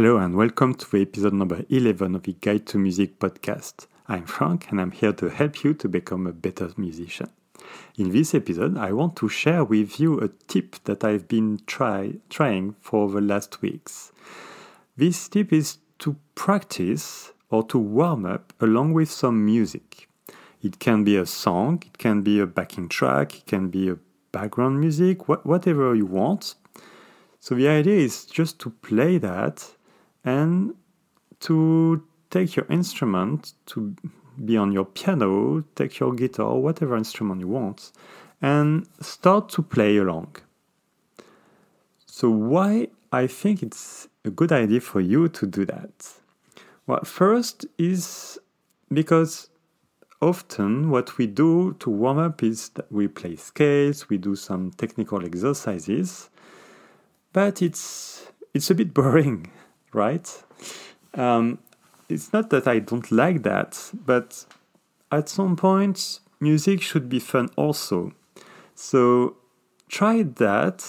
Hello and welcome to episode number 11 of the Guide to Music podcast. I'm Frank and I'm here to help you to become a better musician. In this episode, I want to share with you a tip that I've been try, trying for the last weeks. This tip is to practice or to warm up along with some music. It can be a song, it can be a backing track, it can be a background music, wh- whatever you want. So the idea is just to play that and to take your instrument to be on your piano, take your guitar, whatever instrument you want, and start to play along. So, why I think it's a good idea for you to do that? Well, first is because often what we do to warm up is that we play scales, we do some technical exercises, but it's it's a bit boring right? Um, it's not that I don't like that, but at some point, music should be fun also. So try that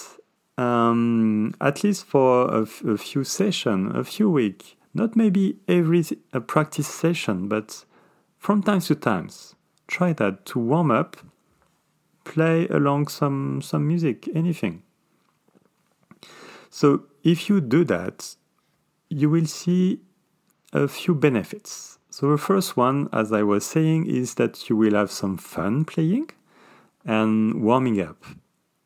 um, at least for a, few sessions, a few weeks. Not maybe every practice session, but from time to times. Try that to warm up. Play along some some music, anything. So if you do that, you will see a few benefits. So, the first one, as I was saying, is that you will have some fun playing and warming up.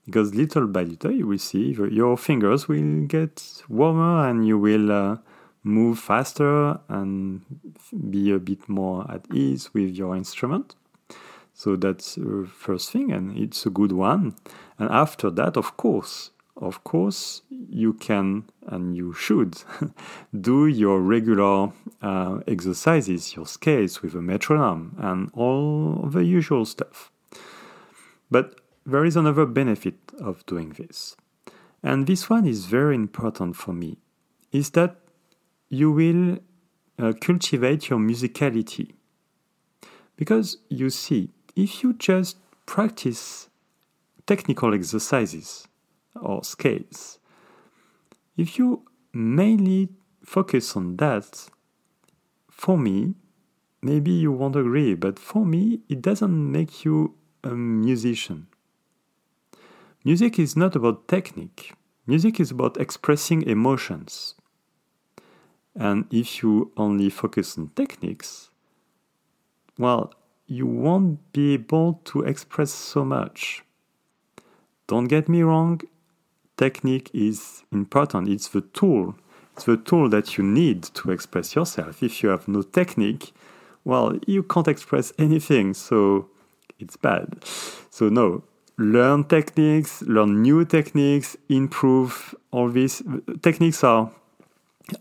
Because little by little, you will see your fingers will get warmer and you will uh, move faster and be a bit more at ease with your instrument. So, that's the first thing, and it's a good one. And after that, of course, of course, you can and you should do your regular uh, exercises, your scales with a metronome, and all the usual stuff. But there is another benefit of doing this. And this one is very important for me is that you will uh, cultivate your musicality. Because you see, if you just practice technical exercises, or scales. If you mainly focus on that, for me, maybe you won't agree, but for me, it doesn't make you a musician. Music is not about technique, music is about expressing emotions. And if you only focus on techniques, well, you won't be able to express so much. Don't get me wrong, technique is important. It's the tool. It's the tool that you need to express yourself. If you have no technique, well, you can't express anything, so it's bad. So, no, learn techniques, learn new techniques, improve all these techniques are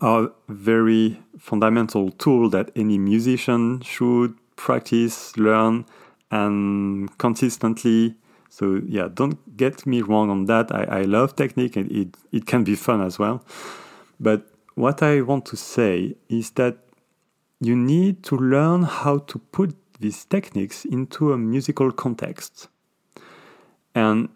are very fundamental tool that any musician should practice, learn, and consistently so yeah, don't get me wrong on that. I, I love technique and it, it can be fun as well. But what I want to say is that you need to learn how to put these techniques into a musical context. And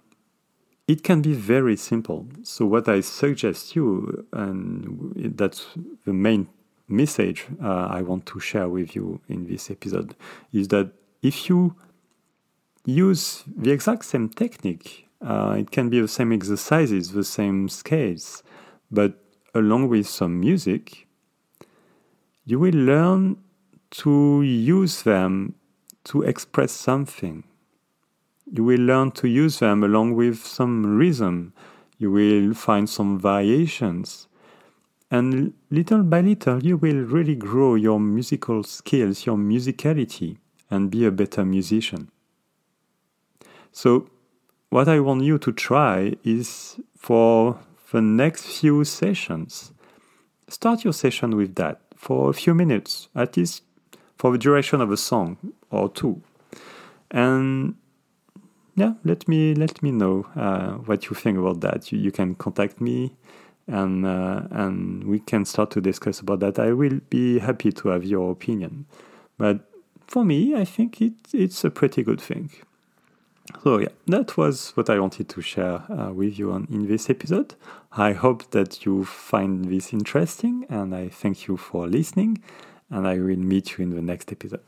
it can be very simple. So what I suggest you, and that's the main message uh, I want to share with you in this episode, is that if you use the exact same technique. Uh, it can be the same exercises, the same scales, but along with some music, you will learn to use them to express something. You will learn to use them along with some rhythm. You will find some variations. And little by little, you will really grow your musical skills, your musicality, and be a better musician. So, what I want you to try is for the next few sessions, start your session with that for a few minutes, at least for the duration of a song or two. And yeah, let me let me know uh, what you think about that. You, you can contact me, and uh, and we can start to discuss about that. I will be happy to have your opinion, but for me, I think it it's a pretty good thing. So yeah, that was what I wanted to share uh, with you on in this episode. I hope that you find this interesting, and I thank you for listening. And I will meet you in the next episode.